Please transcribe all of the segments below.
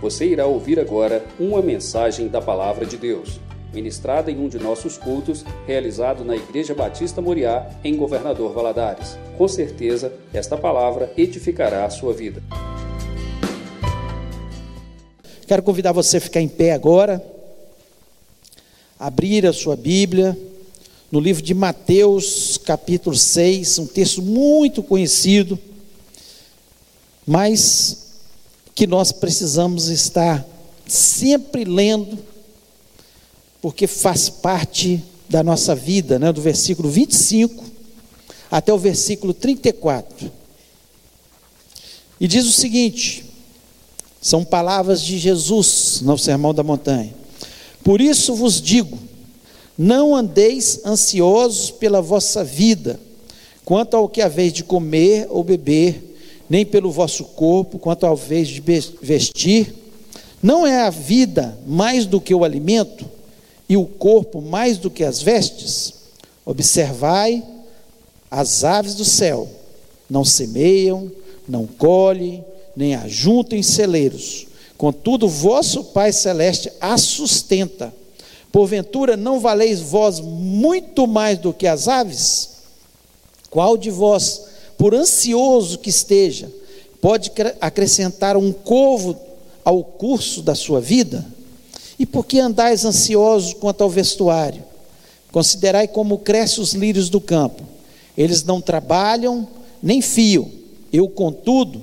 Você irá ouvir agora uma mensagem da Palavra de Deus, ministrada em um de nossos cultos, realizado na Igreja Batista Moriá, em Governador Valadares. Com certeza, esta palavra edificará a sua vida. Quero convidar você a ficar em pé agora, abrir a sua Bíblia, no livro de Mateus, capítulo 6, um texto muito conhecido, mas que nós precisamos estar sempre lendo, porque faz parte da nossa vida, né? do versículo 25 até o versículo 34. E diz o seguinte: são palavras de Jesus no Sermão da Montanha. Por isso vos digo: não andeis ansiosos pela vossa vida, quanto ao que haveis de comer ou beber, nem pelo vosso corpo, quanto ao vez de vestir. Não é a vida mais do que o alimento, e o corpo mais do que as vestes? Observai as aves do céu, não semeiam, não colhem, nem ajuntam em celeiros. Contudo, vosso Pai Celeste as sustenta. Porventura, não valeis vós muito mais do que as aves? Qual de vós, por ansioso que esteja, pode acrescentar um covo ao curso da sua vida? E por que andais ansiosos quanto ao vestuário? Considerai como crescem os lírios do campo. Eles não trabalham, nem fiam. Eu, contudo,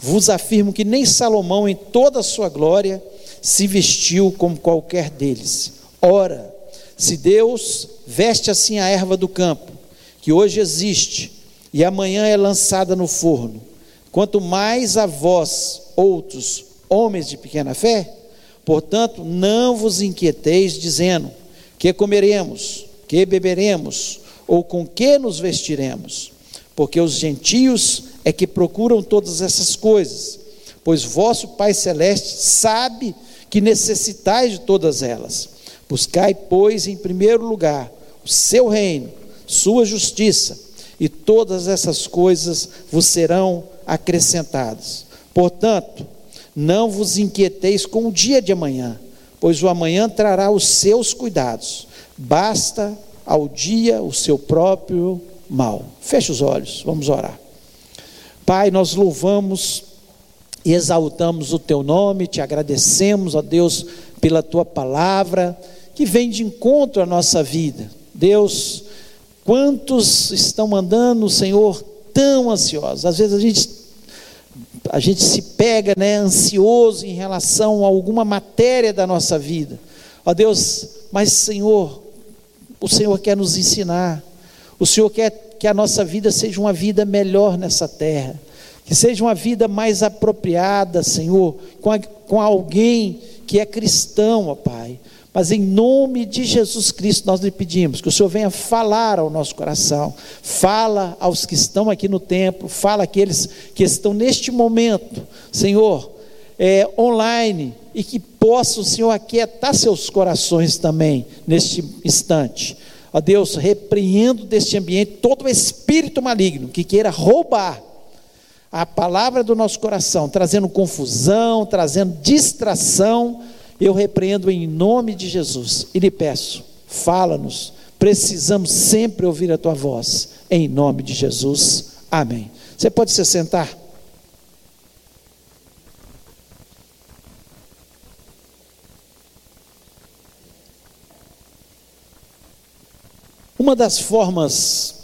vos afirmo que nem Salomão, em toda a sua glória, se vestiu como qualquer deles. Ora, se Deus veste assim a erva do campo, que hoje existe e amanhã é lançada no forno. Quanto mais a vós, outros homens de pequena fé, portanto, não vos inquieteis dizendo: que comeremos, que beberemos, ou com que nos vestiremos? Porque os gentios é que procuram todas essas coisas, pois vosso Pai Celeste sabe que necessitais de todas elas. Buscai, pois, em primeiro lugar o seu reino, sua justiça e todas essas coisas vos serão acrescentadas. Portanto, não vos inquieteis com o dia de amanhã, pois o amanhã trará os seus cuidados. Basta ao dia o seu próprio mal. Feche os olhos, vamos orar. Pai, nós louvamos e exaltamos o teu nome, te agradecemos, ó Deus, pela tua palavra que vem de encontro à nossa vida. Deus, Quantos estão mandando o Senhor tão ansiosos? Às vezes a gente, a gente se pega né, ansioso em relação a alguma matéria da nossa vida. Ó Deus, mas Senhor, o Senhor quer nos ensinar, o Senhor quer que a nossa vida seja uma vida melhor nessa terra, que seja uma vida mais apropriada, Senhor, com, a, com alguém que é cristão, ó Pai. Mas em nome de Jesus Cristo nós lhe pedimos que o Senhor venha falar ao nosso coração, fala aos que estão aqui no templo, fala àqueles que estão neste momento, Senhor, é, online, e que possa o Senhor aquietar seus corações também neste instante. Ó Deus, repreendo deste ambiente todo espírito maligno que queira roubar a palavra do nosso coração, trazendo confusão, trazendo distração eu repreendo em nome de Jesus e lhe peço, fala-nos. Precisamos sempre ouvir a tua voz, em nome de Jesus. Amém. Você pode se sentar? Uma das formas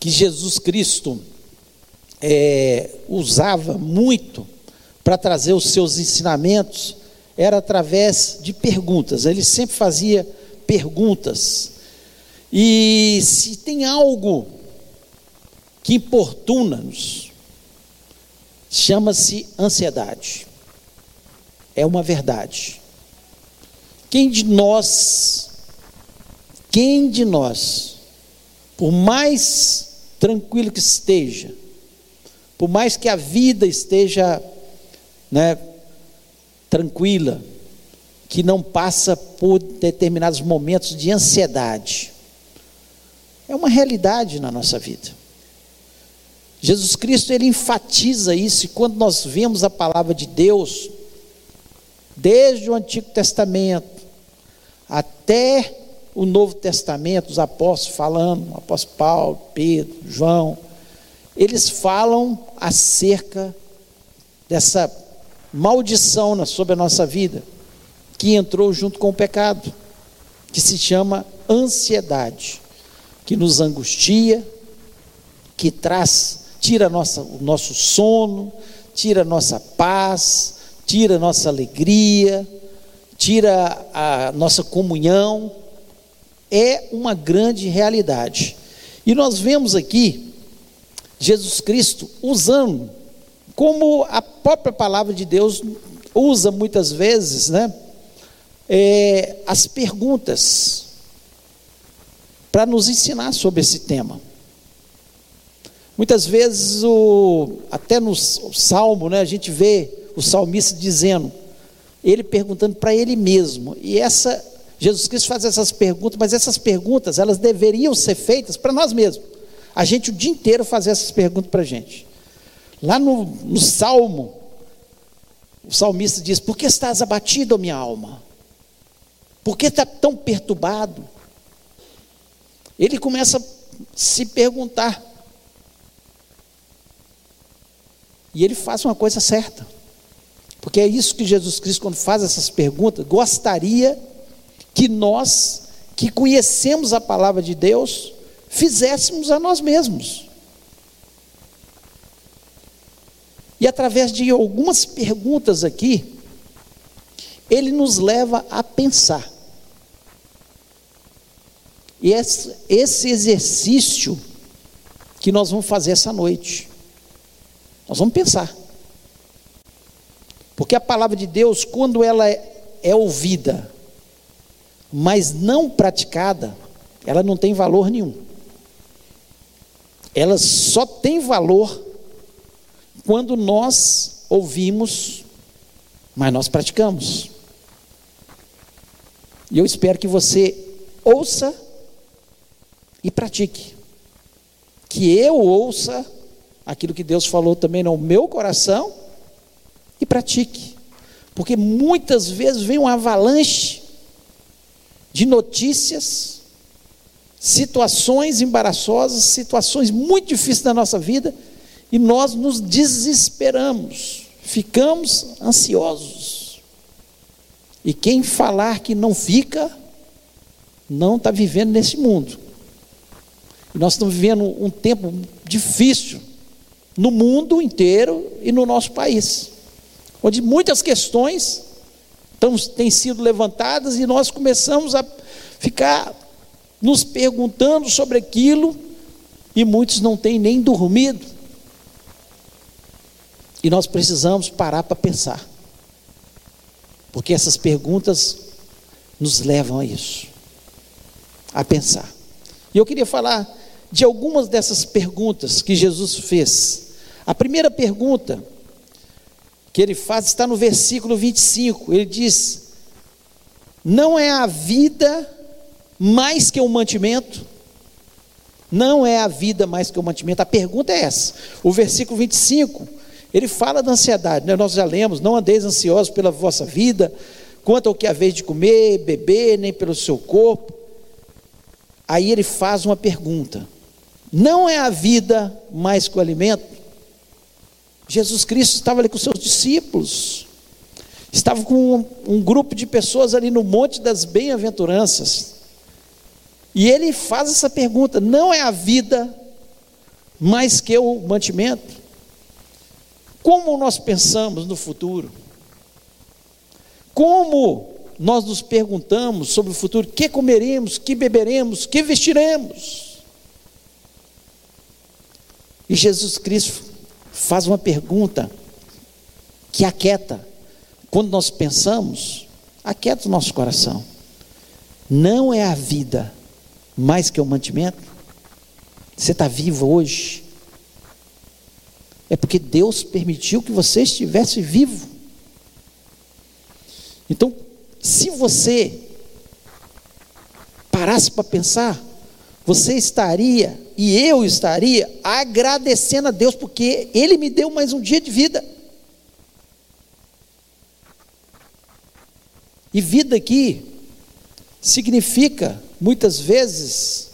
que Jesus Cristo é, usava muito para trazer os seus ensinamentos era através de perguntas. Ele sempre fazia perguntas. E se tem algo que importuna-nos, chama-se ansiedade. É uma verdade. Quem de nós, quem de nós, por mais tranquilo que esteja, por mais que a vida esteja né, tranquila, que não passa por determinados momentos de ansiedade. É uma realidade na nossa vida. Jesus Cristo ele enfatiza isso e quando nós vemos a palavra de Deus, desde o Antigo Testamento até o Novo Testamento, os apóstolos falando, o apóstolo Paulo, Pedro, João, eles falam acerca dessa maldição sobre a nossa vida, que entrou junto com o pecado, que se chama ansiedade, que nos angustia, que traz, tira nossa, o nosso sono, tira nossa paz, tira nossa alegria, tira a nossa comunhão, é uma grande realidade. E nós vemos aqui Jesus Cristo usando, como a própria palavra de Deus usa muitas vezes, né? É, as perguntas para nos ensinar sobre esse tema. Muitas vezes, o, até no salmo, né, a gente vê o salmista dizendo, ele perguntando para ele mesmo, e essa, Jesus Cristo faz essas perguntas, mas essas perguntas, elas deveriam ser feitas para nós mesmos. A gente o dia inteiro fazer essas perguntas para a gente. Lá no, no salmo, o salmista diz: Por que estás abatido, minha alma? Por que está tão perturbado? Ele começa a se perguntar. E ele faz uma coisa certa. Porque é isso que Jesus Cristo, quando faz essas perguntas, gostaria que nós, que conhecemos a palavra de Deus, fizéssemos a nós mesmos. E através de algumas perguntas aqui, ele nos leva a pensar. E esse, exercício que nós vamos fazer essa noite. Nós vamos pensar. Porque a palavra de Deus, quando ela é, é ouvida, mas não praticada, ela não tem valor nenhum. Ela só tem valor quando nós ouvimos, mas nós praticamos. E eu espero que você ouça e pratique. Que eu ouça aquilo que Deus falou também no meu coração e pratique. Porque muitas vezes vem uma avalanche de notícias, situações embaraçosas, situações muito difíceis da nossa vida, e nós nos desesperamos, ficamos ansiosos. E quem falar que não fica, não está vivendo nesse mundo. E nós estamos vivendo um tempo difícil no mundo inteiro e no nosso país, onde muitas questões estão, têm sido levantadas e nós começamos a ficar nos perguntando sobre aquilo e muitos não têm nem dormido. E nós precisamos parar para pensar, porque essas perguntas nos levam a isso, a pensar. E eu queria falar de algumas dessas perguntas que Jesus fez. A primeira pergunta que ele faz está no versículo 25. Ele diz: Não é a vida mais que o mantimento? Não é a vida mais que o mantimento? A pergunta é essa. O versículo 25, ele fala da ansiedade, né? nós já lemos: Não andeis ansiosos pela vossa vida, quanto ao que haveis de comer, beber, nem pelo seu corpo. Aí ele faz uma pergunta: não é a vida mais que o alimento? Jesus Cristo estava ali com seus discípulos, estava com um, um grupo de pessoas ali no Monte das Bem-aventuranças, e ele faz essa pergunta: não é a vida mais que o mantimento? Como nós pensamos no futuro? Como nós nos perguntamos sobre o futuro: que comeremos, que beberemos, que vestiremos? E Jesus Cristo faz uma pergunta que aquieta. Quando nós pensamos, aquieta o nosso coração. Não é a vida mais que o mantimento? Você está vivo hoje? É porque Deus permitiu que você estivesse vivo. Então, se você parasse para pensar, você estaria e eu estaria agradecendo a Deus porque Ele me deu mais um dia de vida. E vida aqui significa, muitas vezes,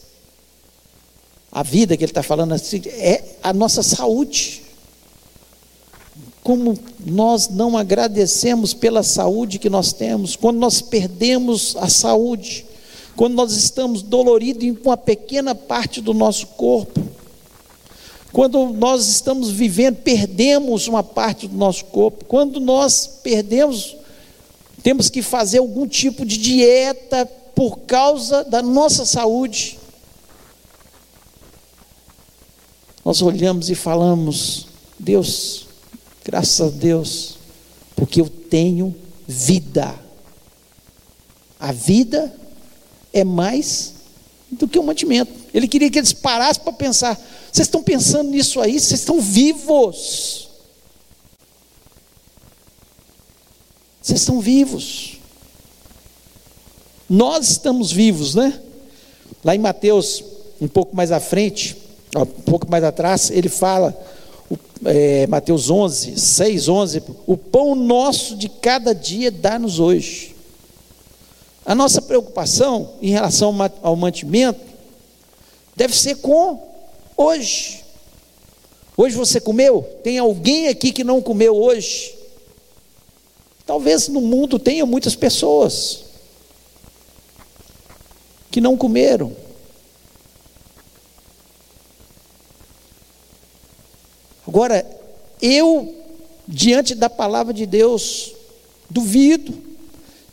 a vida que ele está falando é a nossa saúde. Como nós não agradecemos pela saúde que nós temos, quando nós perdemos a saúde, quando nós estamos doloridos em uma pequena parte do nosso corpo, quando nós estamos vivendo, perdemos uma parte do nosso corpo, quando nós perdemos, temos que fazer algum tipo de dieta por causa da nossa saúde. Nós olhamos e falamos: Deus, graças a Deus, porque eu tenho vida. A vida é mais do que o mantimento. Ele queria que eles parassem para pensar: vocês estão pensando nisso aí? Vocês estão vivos. Vocês estão vivos. Nós estamos vivos, né? Lá em Mateus, um pouco mais à frente, um pouco mais atrás, ele fala, é, Mateus 11, 6, 11: O pão nosso de cada dia dá-nos hoje. A nossa preocupação em relação ao mantimento deve ser com hoje. Hoje você comeu? Tem alguém aqui que não comeu hoje? Talvez no mundo tenha muitas pessoas que não comeram. Agora, eu, diante da palavra de Deus, duvido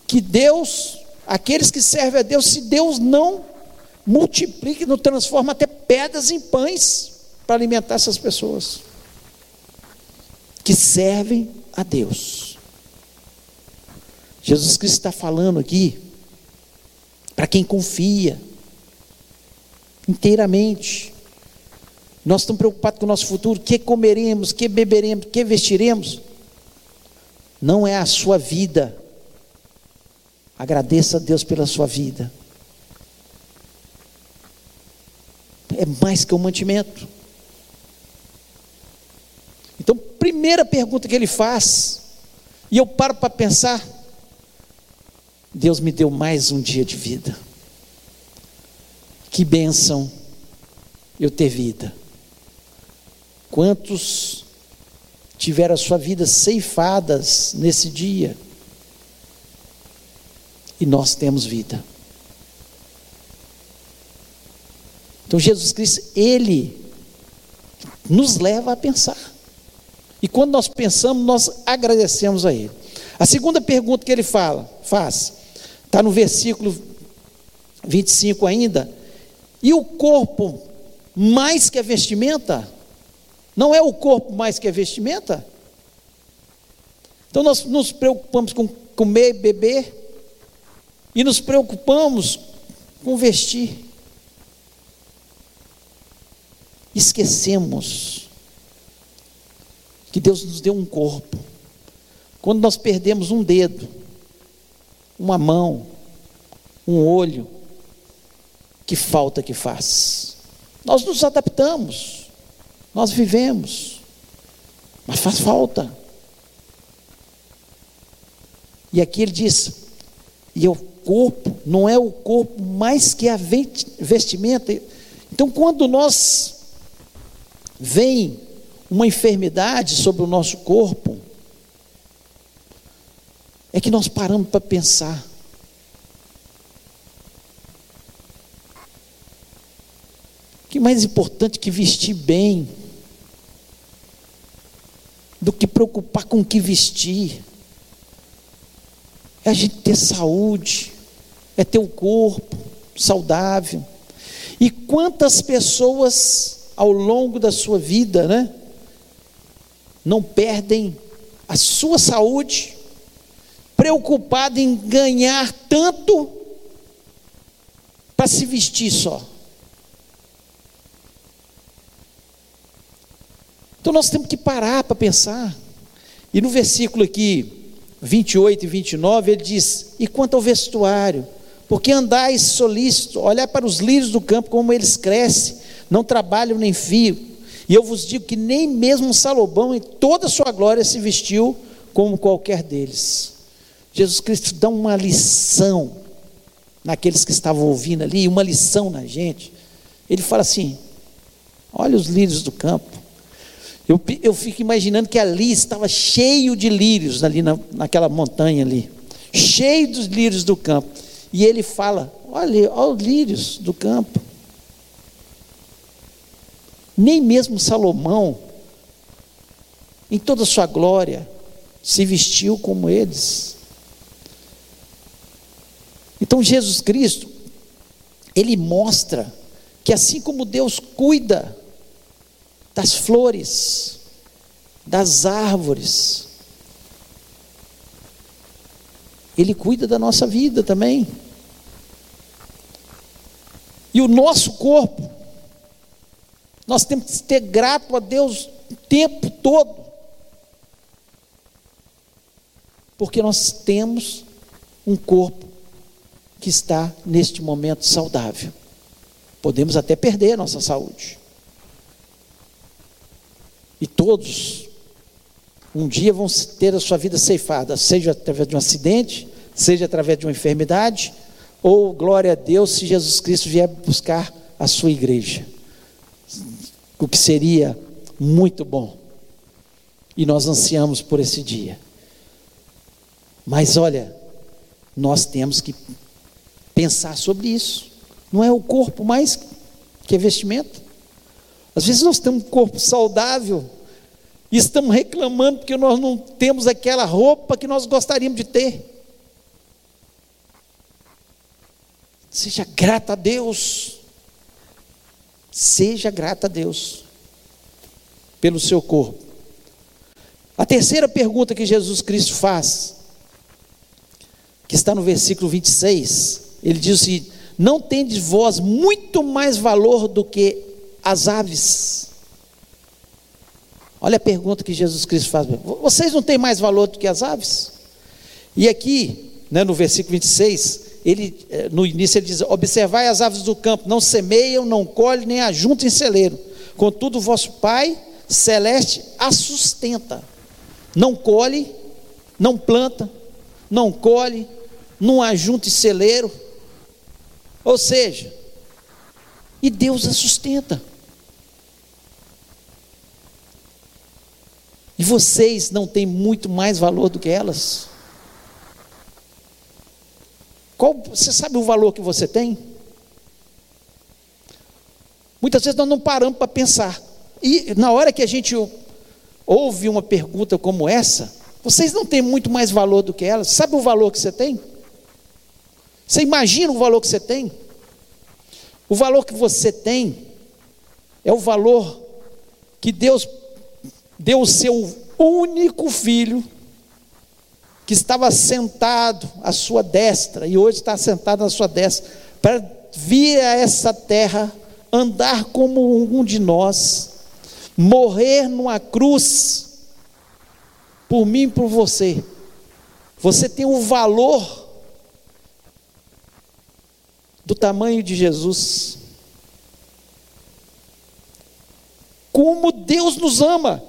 que Deus, aqueles que servem a Deus, se Deus não multiplique, não transforma até pedras em pães para alimentar essas pessoas que servem a Deus. Jesus Cristo está falando aqui para quem confia inteiramente. Nós estamos preocupados com o nosso futuro, o que comeremos, o que beberemos, o que vestiremos. Não é a sua vida. Agradeça a Deus pela sua vida. É mais que um mantimento. Então, primeira pergunta que ele faz, e eu paro para pensar: Deus me deu mais um dia de vida. Que bênção eu ter vida. Quantos tiveram a sua vida ceifadas nesse dia? E nós temos vida. Então Jesus Cristo, Ele nos leva a pensar. E quando nós pensamos, nós agradecemos a Ele. A segunda pergunta que ele fala, faz, está no versículo 25 ainda. E o corpo mais que a vestimenta? Não é o corpo mais que a vestimenta? Então nós nos preocupamos com comer beber, e nos preocupamos com vestir. Esquecemos que Deus nos deu um corpo. Quando nós perdemos um dedo, uma mão, um olho, que falta que faz? Nós nos adaptamos, nós vivemos, mas faz falta. E aqui ele diz: e o corpo não é o corpo mais que a vestimenta. Então, quando nós vem uma enfermidade sobre o nosso corpo, é que nós paramos para pensar. Que mais importante que vestir bem do que preocupar com o que vestir. É a gente ter saúde, é ter o um corpo saudável. E quantas pessoas ao longo da sua vida, né? Não perdem a sua saúde, preocupado em ganhar tanto para se vestir só. Então nós temos que parar para pensar. E no versículo aqui, 28 e 29, ele diz: E quanto ao vestuário, porque andais solícito, olhar para os lírios do campo, como eles crescem, não trabalham nem fio. E eu vos digo que nem mesmo Salomão, em toda a sua glória, se vestiu como qualquer deles. Jesus Cristo dá uma lição naqueles que estavam ouvindo ali, uma lição na gente. Ele fala assim: olha os lírios do campo. Eu, eu fico imaginando que ali estava cheio de lírios, ali na, naquela montanha ali, cheio dos lírios do campo. E ele fala: olha, olha os lírios do campo. Nem mesmo Salomão, em toda a sua glória, se vestiu como eles. Então Jesus Cristo, ele mostra que assim como Deus cuida das flores, das árvores, Ele cuida da nossa vida também. E o nosso corpo, nós temos que ter grato a Deus o tempo todo, porque nós temos um corpo que está neste momento saudável. Podemos até perder a nossa saúde. E todos, um dia vão ter a sua vida ceifada, seja através de um acidente, seja através de uma enfermidade, ou glória a Deus se Jesus Cristo vier buscar a sua igreja. O que seria muito bom. E nós ansiamos por esse dia. Mas olha, nós temos que pensar sobre isso. Não é o corpo mais que é vestimenta. Às vezes nós temos um corpo saudável e estamos reclamando porque nós não temos aquela roupa que nós gostaríamos de ter. Seja grata a Deus. Seja grata a Deus pelo seu corpo. A terceira pergunta que Jesus Cristo faz, que está no versículo 26, ele diz assim: Não tendes vós muito mais valor do que as aves? Olha a pergunta que Jesus Cristo faz: Vocês não têm mais valor do que as aves? E aqui, né, no versículo 26, ele, eh, no início ele diz: Observai as aves do campo, não semeiam, não colhem, nem ajuntam em celeiro. Contudo, vosso Pai celeste a sustenta. Não colhe, não planta, não colhe, não ajunta em celeiro. Ou seja, e Deus a sustenta. E vocês não têm muito mais valor do que elas? Qual, você sabe o valor que você tem? Muitas vezes nós não paramos para pensar. E na hora que a gente ouve uma pergunta como essa, vocês não têm muito mais valor do que elas? Sabe o valor que você tem? Você imagina o valor que você tem? O valor que você tem é o valor que Deus deu o seu único filho, que estava sentado à sua destra, e hoje está sentado à sua destra, para vir a essa terra, andar como um de nós, morrer numa cruz, por mim e por você. Você tem o valor do tamanho de Jesus. Como Deus nos ama.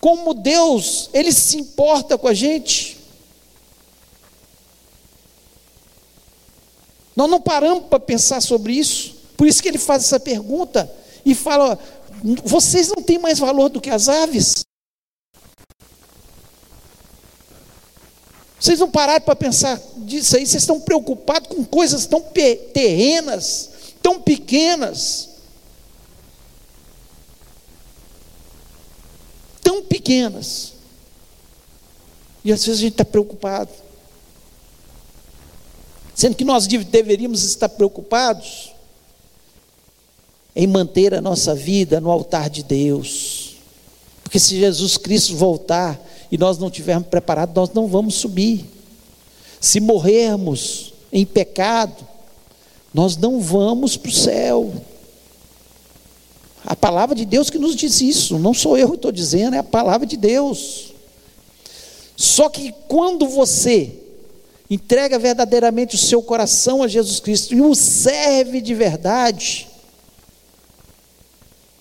Como Deus, Ele se importa com a gente. Nós não paramos para pensar sobre isso. Por isso que ele faz essa pergunta e fala: vocês não têm mais valor do que as aves? Vocês não pararam para pensar disso aí, vocês estão preocupados com coisas tão terrenas, tão pequenas. Tão pequenas. E às vezes a gente está preocupado. Sendo que nós deveríamos estar preocupados em manter a nossa vida no altar de Deus. Porque se Jesus Cristo voltar, e nós não tivermos preparado, nós não vamos subir. Se morrermos em pecado, nós não vamos para o céu. A palavra de Deus que nos diz isso, não sou eu que estou dizendo, é a palavra de Deus. Só que quando você entrega verdadeiramente o seu coração a Jesus Cristo e o serve de verdade,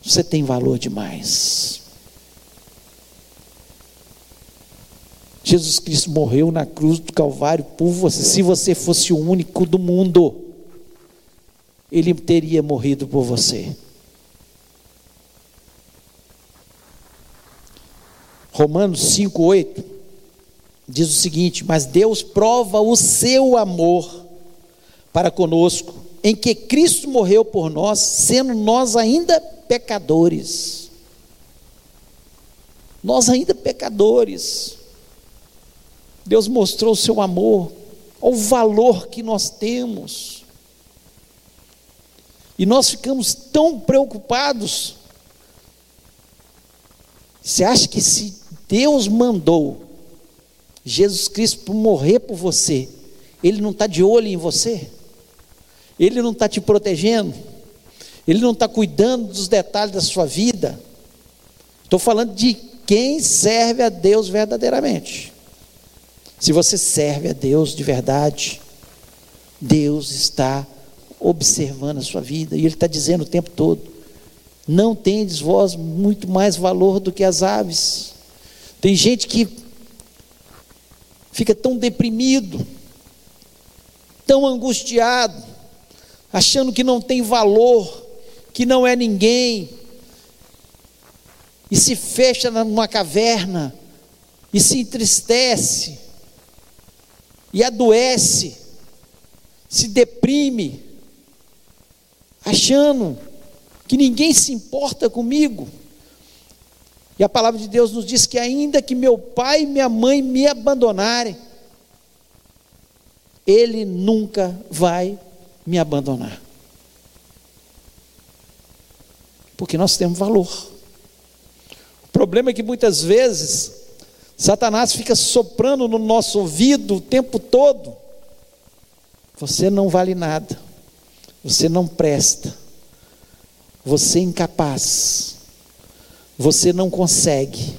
você tem valor demais. Jesus Cristo morreu na cruz do Calvário por você. Se você fosse o único do mundo, ele teria morrido por você. Romanos 5,8 diz o seguinte: Mas Deus prova o seu amor para conosco, em que Cristo morreu por nós, sendo nós ainda pecadores. Nós ainda pecadores. Deus mostrou o seu amor, o valor que nós temos. E nós ficamos tão preocupados. Você acha que se Deus mandou Jesus Cristo morrer por você, Ele não está de olho em você? Ele não está te protegendo? Ele não está cuidando dos detalhes da sua vida? Estou falando de quem serve a Deus verdadeiramente. Se você serve a Deus de verdade, Deus está observando a sua vida e Ele está dizendo o tempo todo: não tendes vós muito mais valor do que as aves. Tem gente que fica tão deprimido, tão angustiado, achando que não tem valor, que não é ninguém, e se fecha numa caverna, e se entristece, e adoece, se deprime, achando que ninguém se importa comigo. E a palavra de Deus nos diz que ainda que meu pai e minha mãe me abandonarem, ele nunca vai me abandonar. Porque nós temos valor. O problema é que muitas vezes Satanás fica soprando no nosso ouvido o tempo todo. Você não vale nada. Você não presta. Você é incapaz você não consegue.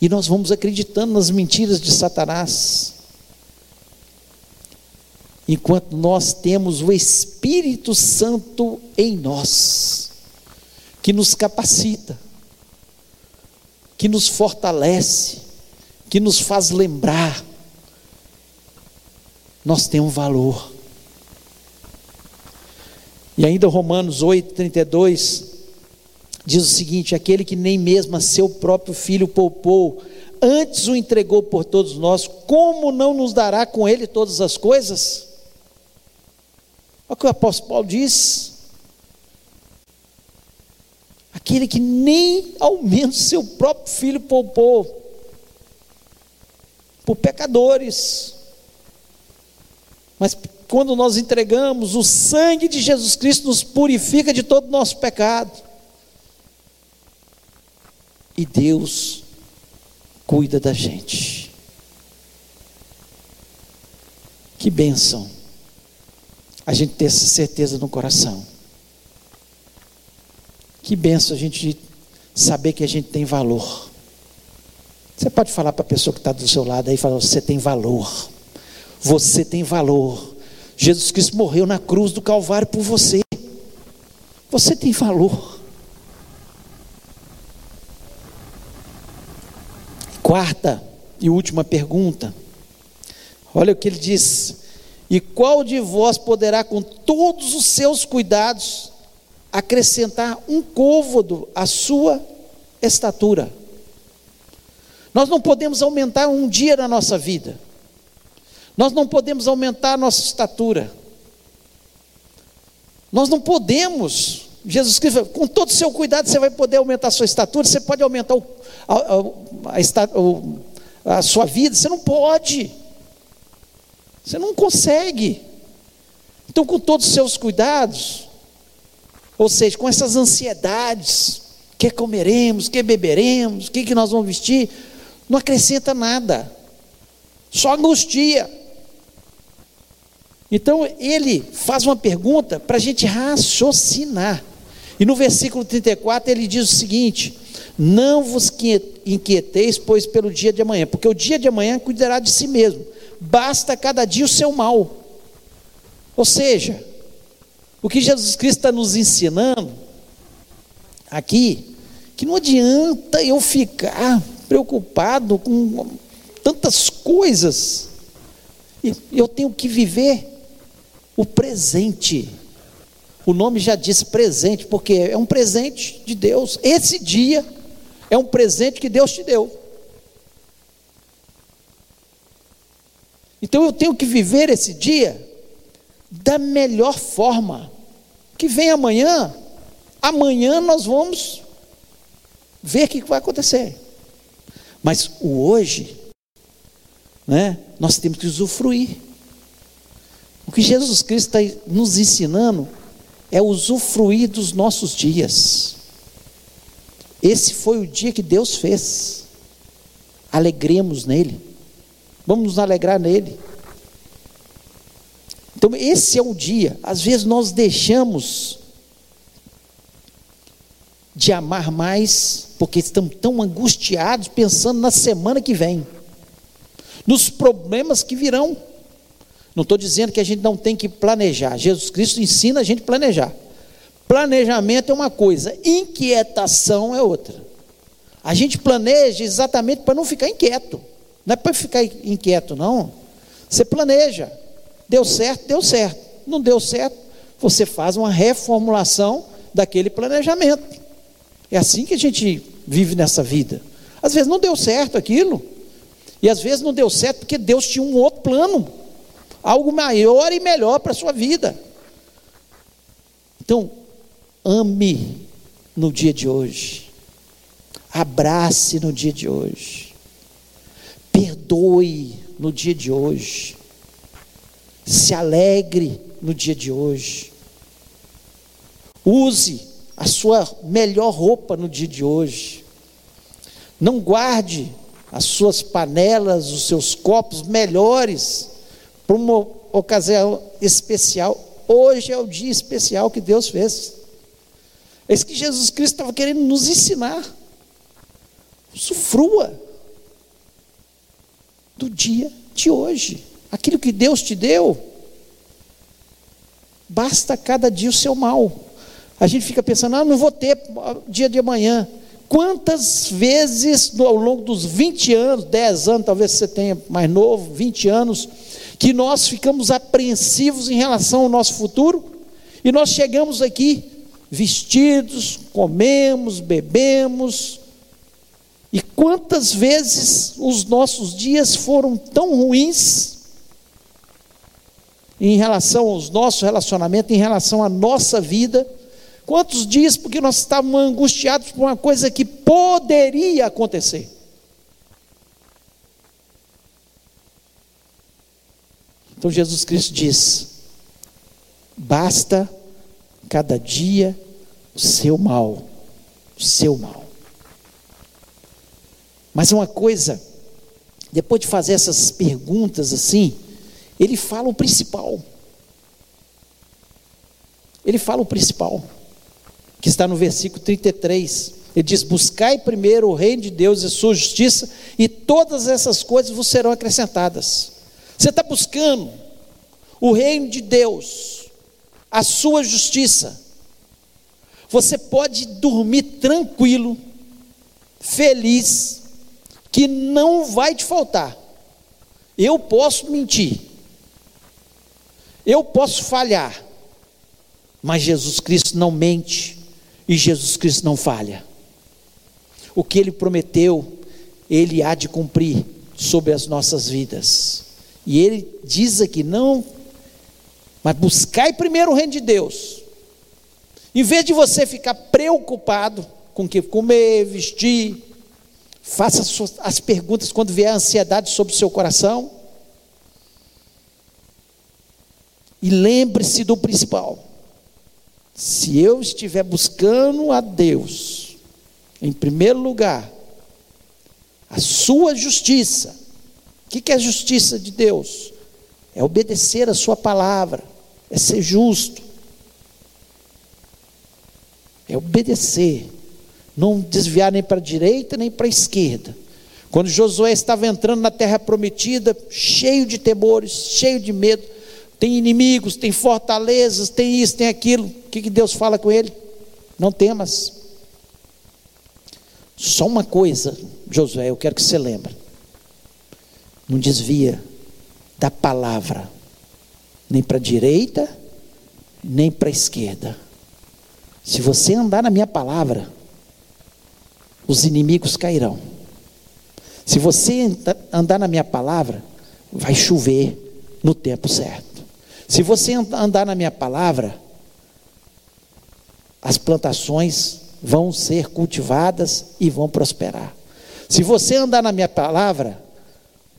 E nós vamos acreditando nas mentiras de Satanás. Enquanto nós temos o Espírito Santo em nós, que nos capacita, que nos fortalece, que nos faz lembrar, nós temos valor. E ainda Romanos 8, 32, diz o seguinte: aquele que nem mesmo a seu próprio filho poupou, antes o entregou por todos nós, como não nos dará com ele todas as coisas? Olha o que o apóstolo Paulo diz. Aquele que nem ao menos seu próprio filho poupou, por pecadores, mas quando nós entregamos, o sangue de Jesus Cristo nos purifica de todo o nosso pecado e Deus cuida da gente. Que bênção a gente ter essa certeza no coração. Que bênção a gente saber que a gente tem valor. Você pode falar para a pessoa que está do seu lado aí, falar, você tem valor. Você tem valor. Jesus Cristo morreu na cruz do Calvário por você. Você tem valor. Quarta e última pergunta. Olha o que ele diz: E qual de vós poderá, com todos os seus cuidados, acrescentar um côvado à sua estatura? Nós não podemos aumentar um dia na nossa vida. Nós não podemos aumentar a nossa estatura. Nós não podemos. Jesus Cristo, com todo o seu cuidado, você vai poder aumentar a sua estatura, você pode aumentar o, a, a, a sua vida, você não pode. Você não consegue. Então, com todos os seus cuidados, ou seja, com essas ansiedades, que comeremos, que beberemos, o que, que nós vamos vestir, não acrescenta nada, só angustia. Então ele faz uma pergunta para a gente raciocinar. E no versículo 34 ele diz o seguinte: não vos inquieteis, pois pelo dia de amanhã, porque o dia de amanhã cuidará de si mesmo. Basta cada dia o seu mal. Ou seja, o que Jesus Cristo está nos ensinando aqui, que não adianta eu ficar preocupado com tantas coisas. Eu tenho que viver o presente. O nome já diz presente, porque é um presente de Deus. Esse dia é um presente que Deus te deu. Então eu tenho que viver esse dia da melhor forma. Que vem amanhã, amanhã nós vamos ver o que vai acontecer. Mas o hoje, né, nós temos que usufruir. O que Jesus Cristo está nos ensinando é usufruir dos nossos dias. Esse foi o dia que Deus fez. Alegremos nele. Vamos nos alegrar nele. Então, esse é o dia. Às vezes nós deixamos de amar mais, porque estamos tão angustiados pensando na semana que vem, nos problemas que virão. Não estou dizendo que a gente não tem que planejar. Jesus Cristo ensina a gente a planejar. Planejamento é uma coisa, inquietação é outra. A gente planeja exatamente para não ficar inquieto. Não é para ficar inquieto, não. Você planeja. Deu certo, deu certo. Não deu certo, você faz uma reformulação daquele planejamento. É assim que a gente vive nessa vida. Às vezes não deu certo aquilo, e às vezes não deu certo porque Deus tinha um outro plano, algo maior e melhor para a sua vida. Então, ame no dia de hoje, abrace no dia de hoje, perdoe no dia de hoje, se alegre no dia de hoje. Use a sua melhor roupa no dia de hoje. Não guarde as suas panelas, os seus copos melhores para uma ocasião especial. Hoje é o dia especial que Deus fez. É isso que Jesus Cristo estava querendo nos ensinar. Sufrua do dia de hoje aquilo que Deus te deu, basta cada dia o seu mal. A gente fica pensando, ah, não vou ter dia de amanhã. Quantas vezes ao longo dos 20 anos, 10 anos, talvez você tenha mais novo, 20 anos, que nós ficamos apreensivos em relação ao nosso futuro, e nós chegamos aqui vestidos, comemos, bebemos, e quantas vezes os nossos dias foram tão ruins em relação aos nossos relacionamentos, em relação à nossa vida. Quantos dias porque nós estávamos angustiados por uma coisa que poderia acontecer? Então Jesus Cristo diz: basta cada dia o seu mal, o seu mal. Mas uma coisa, depois de fazer essas perguntas assim, ele fala o principal. Ele fala o principal, que está no versículo 33. Ele diz: Buscai primeiro o reino de Deus e sua justiça, e todas essas coisas vos serão acrescentadas. Você está buscando o reino de Deus, a sua justiça. Você pode dormir tranquilo, feliz, que não vai te faltar. Eu posso mentir, eu posso falhar, mas Jesus Cristo não mente e Jesus Cristo não falha. O que ele prometeu, ele há de cumprir sobre as nossas vidas. E ele diz aqui: não, mas buscai primeiro o reino de Deus. Em vez de você ficar preocupado com o que comer, vestir, faça as perguntas quando vier a ansiedade sobre o seu coração. E lembre-se do principal. Se eu estiver buscando a Deus, em primeiro lugar, a sua justiça, o que é a justiça de Deus? É obedecer a sua palavra, é ser justo, é obedecer, não desviar nem para a direita nem para a esquerda. Quando Josué estava entrando na terra prometida, cheio de temores, cheio de medo, tem inimigos, tem fortalezas, tem isso, tem aquilo. O que, que Deus fala com ele? Não temas. Só uma coisa, Josué, eu quero que você lembre. Não desvia da palavra, nem para a direita, nem para a esquerda. Se você andar na minha palavra, os inimigos cairão. Se você andar na minha palavra, vai chover no tempo certo. Se você andar na minha palavra, as plantações vão ser cultivadas e vão prosperar. Se você andar na minha palavra,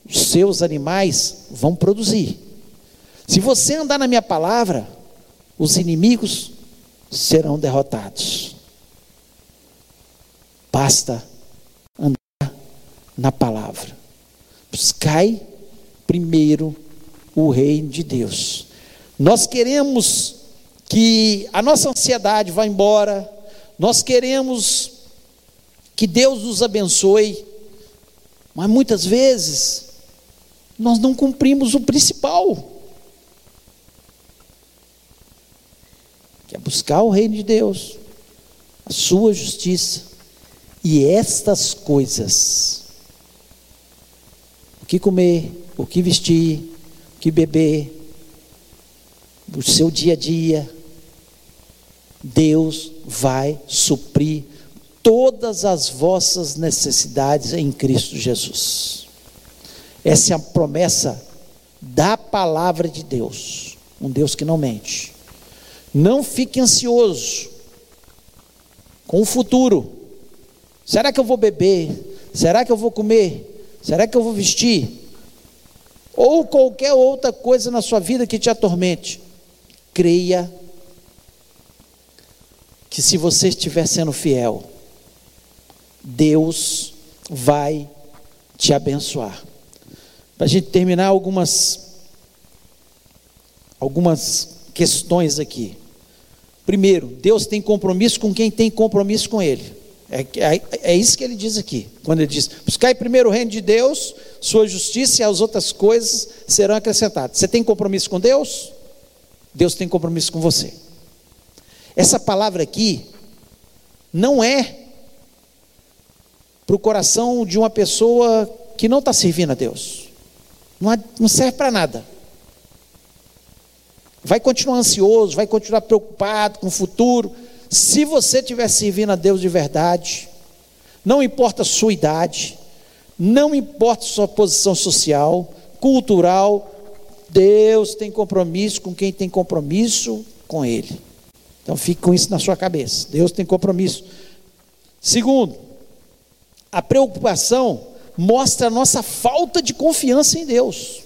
os seus animais vão produzir. Se você andar na minha palavra, os inimigos serão derrotados. Basta andar na palavra. Buscai primeiro o reino de Deus. Nós queremos que a nossa ansiedade vá embora, nós queremos que Deus nos abençoe, mas muitas vezes nós não cumprimos o principal, que é buscar o reino de Deus, a sua justiça, e estas coisas, o que comer, o que vestir, o que beber, o seu dia a dia, Deus vai suprir todas as vossas necessidades em Cristo Jesus. Essa é a promessa da palavra de Deus, um Deus que não mente. Não fique ansioso com o futuro. Será que eu vou beber? Será que eu vou comer? Será que eu vou vestir? Ou qualquer outra coisa na sua vida que te atormente. Creia que se você estiver sendo fiel, Deus vai te abençoar. Para a gente terminar algumas algumas questões aqui. Primeiro, Deus tem compromisso com quem tem compromisso com Ele. É, é, é, isso que ele diz aqui, quando ele diz: buscai primeiro o reino de Deus, sua justiça e as outras coisas serão acrescentadas. Você tem compromisso com Deus? Deus tem compromisso com você. Essa palavra aqui não é para o coração de uma pessoa que não está servindo a Deus. Não, serve para nada. Vai continuar ansioso, vai continuar preocupado com o futuro. Se você estiver servindo a Deus de verdade, não importa a sua idade, não importa a sua posição social, cultural, Deus tem compromisso com quem tem compromisso com Ele. Então fique com isso na sua cabeça. Deus tem compromisso. Segundo, a preocupação mostra a nossa falta de confiança em Deus.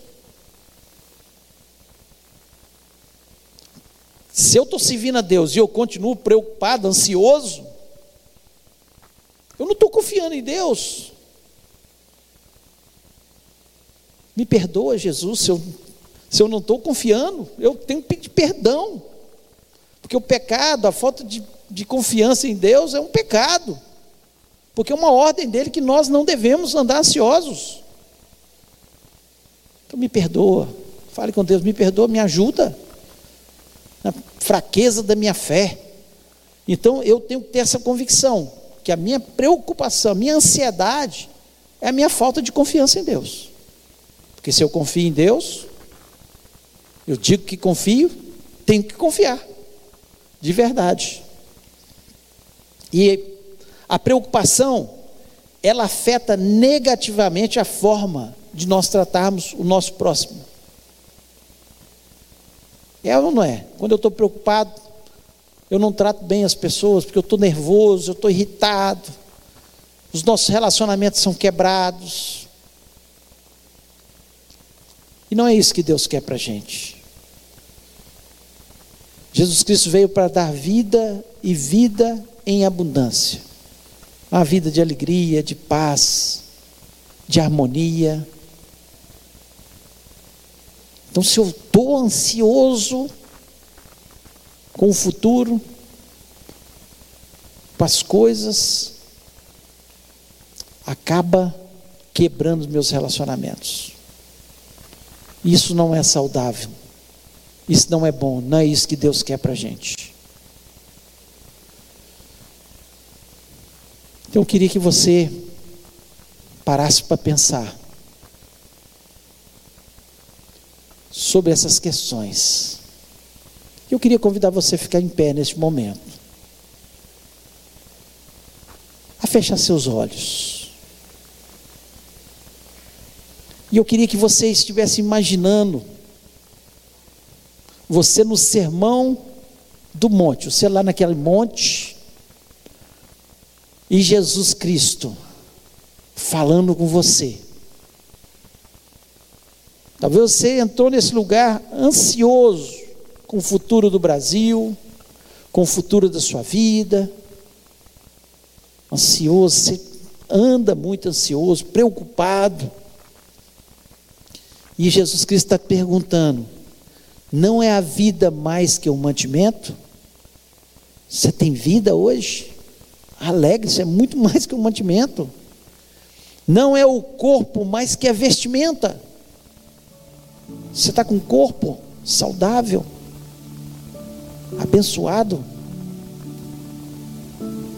Se eu estou servindo a Deus e eu continuo preocupado, ansioso, eu não estou confiando em Deus. Me perdoa, Jesus, se eu, se eu não estou confiando, eu tenho que pedir perdão. Porque o pecado, a falta de, de confiança em Deus é um pecado. Porque é uma ordem dele que nós não devemos andar ansiosos. Então me perdoa. Fale com Deus, me perdoa, me ajuda. Na fraqueza da minha fé. Então eu tenho que ter essa convicção que a minha preocupação, a minha ansiedade é a minha falta de confiança em Deus. Porque se eu confio em Deus, eu digo que confio, tenho que confiar de verdade. E a preocupação, ela afeta negativamente a forma de nós tratarmos o nosso próximo. É ou não é? Quando eu estou preocupado, eu não trato bem as pessoas, porque eu estou nervoso, eu estou irritado, os nossos relacionamentos são quebrados. E não é isso que Deus quer para a gente. Jesus Cristo veio para dar vida e vida em abundância. Uma vida de alegria, de paz, de harmonia. Então, se eu estou ansioso com o futuro, com as coisas, acaba quebrando os meus relacionamentos. Isso não é saudável. Isso não é bom, não é isso que Deus quer para a gente. Então eu queria que você parasse para pensar sobre essas questões. Eu queria convidar você a ficar em pé neste momento. A fechar seus olhos. E eu queria que você estivesse imaginando você no sermão do monte, você lá naquele monte, e Jesus Cristo falando com você. Talvez você entrou nesse lugar ansioso com o futuro do Brasil, com o futuro da sua vida. Ansioso, você anda muito ansioso, preocupado. E Jesus Cristo está perguntando: não é a vida mais que o mantimento? Você tem vida hoje? Alegre, isso é muito mais que um mantimento. Não é o corpo mais que a vestimenta. Você está com um corpo saudável, abençoado.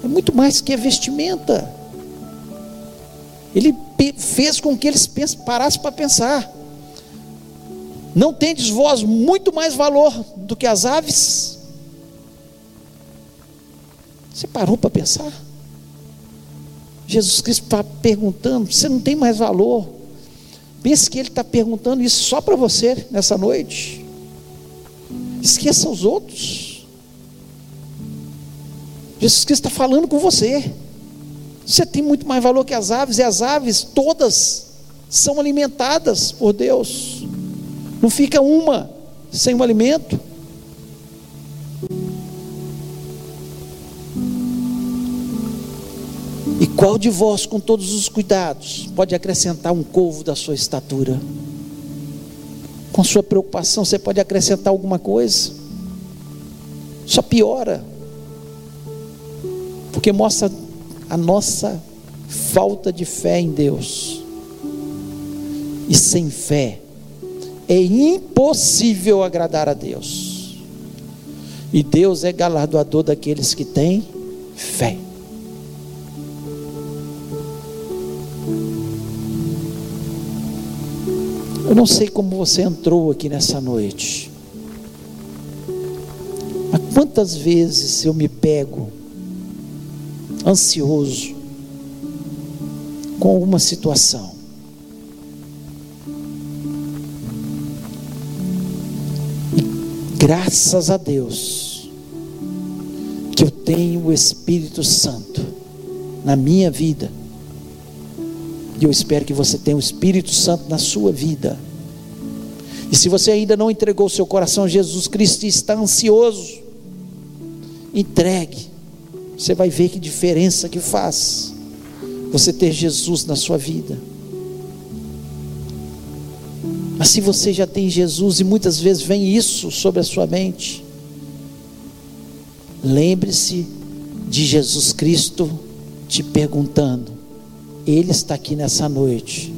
É muito mais que a vestimenta. Ele fez com que eles parassem para pensar. Não tendes vós muito mais valor do que as aves? Você parou para pensar? Jesus Cristo está perguntando: você não tem mais valor Pense que Ele está perguntando isso só para você nessa noite. Esqueça os outros. Jesus Cristo está falando com você. Você tem muito mais valor que as aves, e as aves todas são alimentadas por Deus. Não fica uma sem um alimento. Qual de vós, com todos os cuidados, pode acrescentar um covo da sua estatura? Com sua preocupação, você pode acrescentar alguma coisa? Só piora, porque mostra a nossa falta de fé em Deus. E sem fé é impossível agradar a Deus. E Deus é galardoador daqueles que têm fé. Eu não sei como você entrou aqui nessa noite. Mas quantas vezes eu me pego ansioso com alguma situação. E graças a Deus que eu tenho o Espírito Santo na minha vida e eu espero que você tenha o Espírito Santo na sua vida. E se você ainda não entregou o seu coração a Jesus Cristo e está ansioso, entregue. Você vai ver que diferença que faz você ter Jesus na sua vida. Mas se você já tem Jesus e muitas vezes vem isso sobre a sua mente, lembre-se de Jesus Cristo te perguntando: ele está aqui nessa noite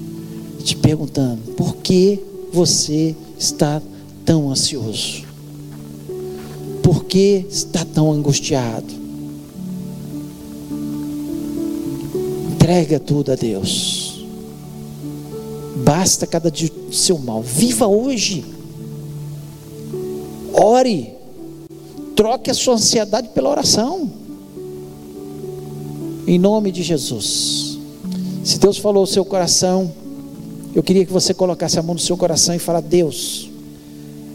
te perguntando: por que você está tão ansioso? Por que está tão angustiado? Entrega tudo a Deus. Basta cada dia o seu mal. Viva hoje. Ore. Troque a sua ansiedade pela oração. Em nome de Jesus. Se Deus falou o seu coração, eu queria que você colocasse a mão no seu coração e falasse: Deus,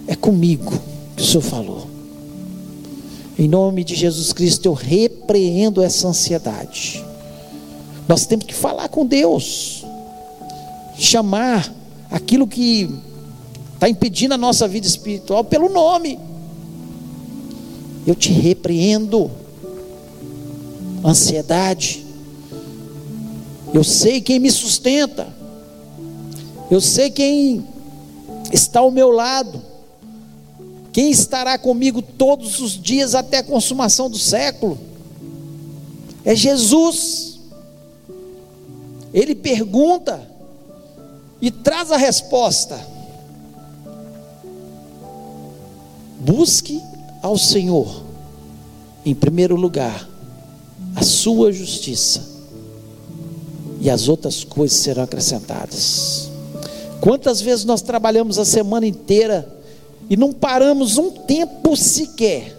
é comigo que o Senhor falou. Em nome de Jesus Cristo, eu repreendo essa ansiedade. Nós temos que falar com Deus, chamar aquilo que está impedindo a nossa vida espiritual pelo nome. Eu te repreendo, ansiedade, eu sei quem me sustenta. Eu sei quem está ao meu lado. Quem estará comigo todos os dias até a consumação do século? É Jesus. Ele pergunta e traz a resposta. Busque ao Senhor, em primeiro lugar, a sua justiça e as outras coisas serão acrescentadas. Quantas vezes nós trabalhamos a semana inteira e não paramos um tempo sequer?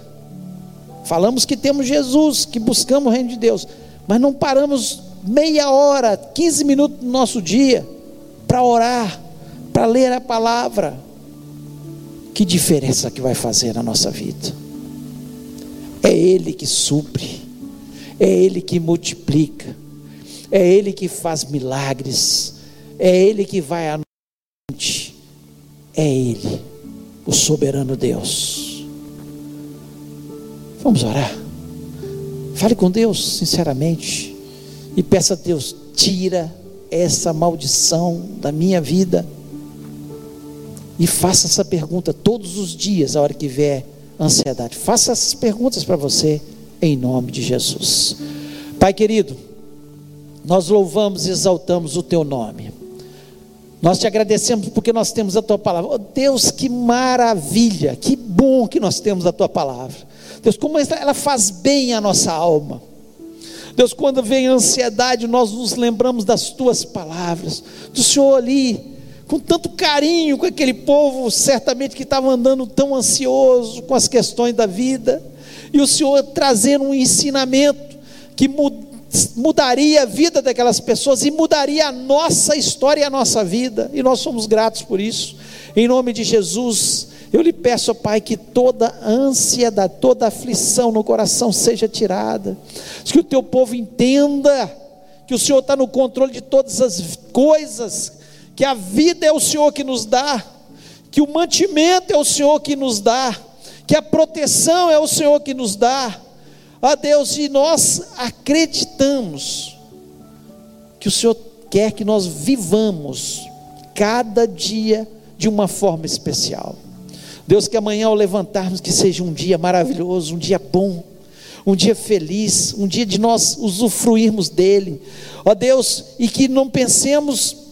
Falamos que temos Jesus, que buscamos o reino de Deus, mas não paramos meia hora, 15 minutos do nosso dia para orar, para ler a palavra. Que diferença que vai fazer na nossa vida? É Ele que supre, é Ele que multiplica, é Ele que faz milagres, é Ele que vai à noite, é Ele, o soberano Deus. Vamos orar. Fale com Deus, sinceramente, e peça a Deus: tira essa maldição da minha vida. E faça essa pergunta todos os dias, a hora que vier ansiedade. Faça essas perguntas para você, em nome de Jesus. Pai querido, nós louvamos e exaltamos o teu nome. Nós te agradecemos porque nós temos a tua palavra. Oh, Deus, que maravilha, que bom que nós temos a tua palavra. Deus, como ela faz bem a nossa alma. Deus, quando vem a ansiedade, nós nos lembramos das tuas palavras, do Senhor ali, com tanto carinho com aquele povo, certamente que estava andando tão ansioso com as questões da vida, e o Senhor trazendo um ensinamento que mudaria a vida daquelas pessoas e mudaria a nossa história e a nossa vida, e nós somos gratos por isso, em nome de Jesus. Eu lhe peço, Pai, que toda ansiedade, toda aflição no coração seja tirada, que o teu povo entenda que o Senhor está no controle de todas as coisas, que a vida é o Senhor que nos dá, que o mantimento é o Senhor que nos dá, que a proteção é o Senhor que nos dá. A Deus, e nós acreditamos que o Senhor quer que nós vivamos cada dia de uma forma especial. Deus, que amanhã ao levantarmos, que seja um dia maravilhoso, um dia bom, um dia feliz, um dia de nós usufruirmos dele. Ó Deus, e que não pensemos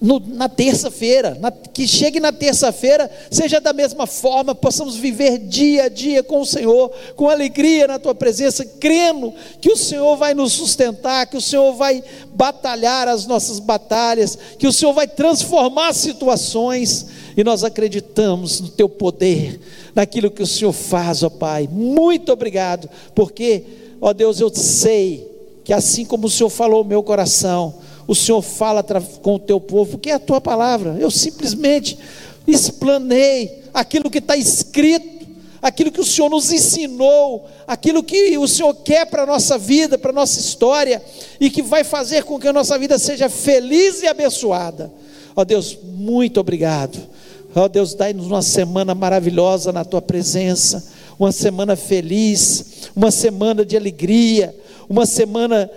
no, na terça-feira, que chegue na terça-feira, seja da mesma forma, possamos viver dia a dia com o Senhor, com alegria na tua presença, crendo que o Senhor vai nos sustentar, que o Senhor vai batalhar as nossas batalhas, que o Senhor vai transformar situações, e nós acreditamos no teu poder, naquilo que o Senhor faz, ó Pai. Muito obrigado, porque, ó Deus, eu sei que assim como o Senhor falou meu coração, o Senhor fala com o teu povo, que é a tua palavra. Eu simplesmente explanei aquilo que está escrito, aquilo que o Senhor nos ensinou, aquilo que o Senhor quer para a nossa vida, para a nossa história, e que vai fazer com que a nossa vida seja feliz e abençoada. Ó Deus, muito obrigado. Ó Deus, dai-nos uma semana maravilhosa na tua presença, uma semana feliz, uma semana de alegria, uma semana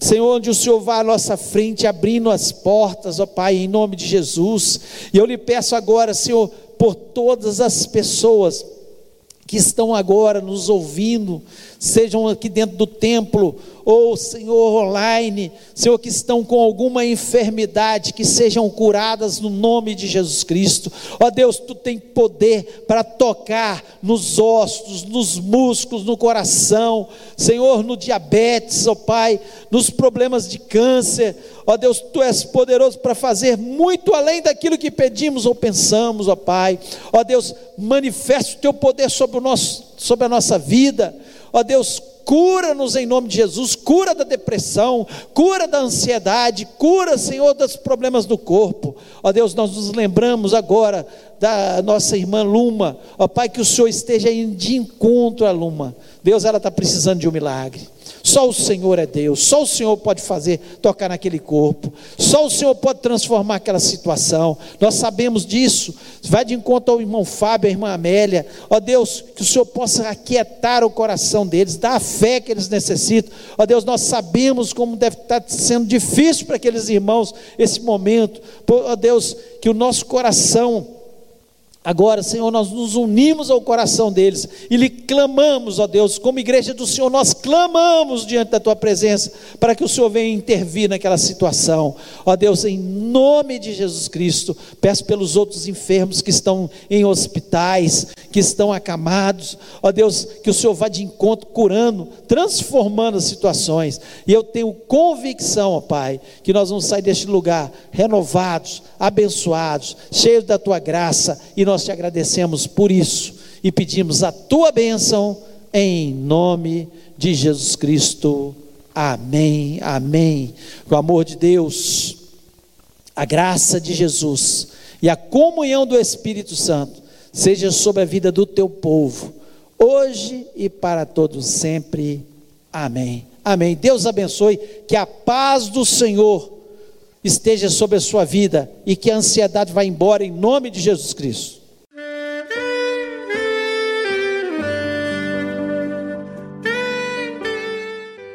Senhor, onde o Senhor vai à nossa frente, abrindo as portas, ó Pai, em nome de Jesus. E eu lhe peço agora, Senhor, por todas as pessoas que estão agora nos ouvindo, sejam aqui dentro do templo, ou Senhor online, Senhor que estão com alguma enfermidade, que sejam curadas no nome de Jesus Cristo. Ó Deus, tu tem poder para tocar nos ossos, nos músculos, no coração, Senhor, no diabetes, ó Pai, nos problemas de câncer. Ó Deus, tu és poderoso para fazer muito além daquilo que pedimos ou pensamos, ó Pai. Ó Deus, manifesta o teu poder sobre o nosso sobre a nossa vida. Ó Deus, cura-nos em nome de Jesus, cura da depressão, cura da ansiedade, cura, Senhor, dos problemas do corpo. Ó Deus, nós nos lembramos agora da nossa irmã Luma. Ó Pai, que o Senhor esteja indo de encontro a Luma. Deus, ela está precisando de um milagre. Só o Senhor é Deus, só o Senhor pode fazer tocar naquele corpo, só o Senhor pode transformar aquela situação. Nós sabemos disso. Vai de encontro ao irmão Fábio, à irmã Amélia. Ó Deus, que o Senhor possa aquietar o coração deles, dar a fé que eles necessitam. Ó Deus, nós sabemos como deve estar sendo difícil para aqueles irmãos esse momento. Ó Deus, que o nosso coração Agora, Senhor, nós nos unimos ao coração deles e lhe clamamos, ó Deus, como igreja do Senhor, nós clamamos diante da tua presença para que o Senhor venha intervir naquela situação. Ó Deus, em nome de Jesus Cristo, peço pelos outros enfermos que estão em hospitais, que estão acamados. Ó Deus, que o Senhor vá de encontro curando, transformando as situações. E eu tenho convicção, ó Pai, que nós vamos sair deste lugar renovados, abençoados, cheios da tua graça e nós nós te agradecemos por isso e pedimos a tua bênção em nome de Jesus Cristo. Amém, amém. O amor de Deus, a graça de Jesus e a comunhão do Espírito Santo seja sobre a vida do teu povo, hoje e para todos sempre. Amém. Amém. Deus abençoe, que a paz do Senhor esteja sobre a sua vida e que a ansiedade vá embora em nome de Jesus Cristo.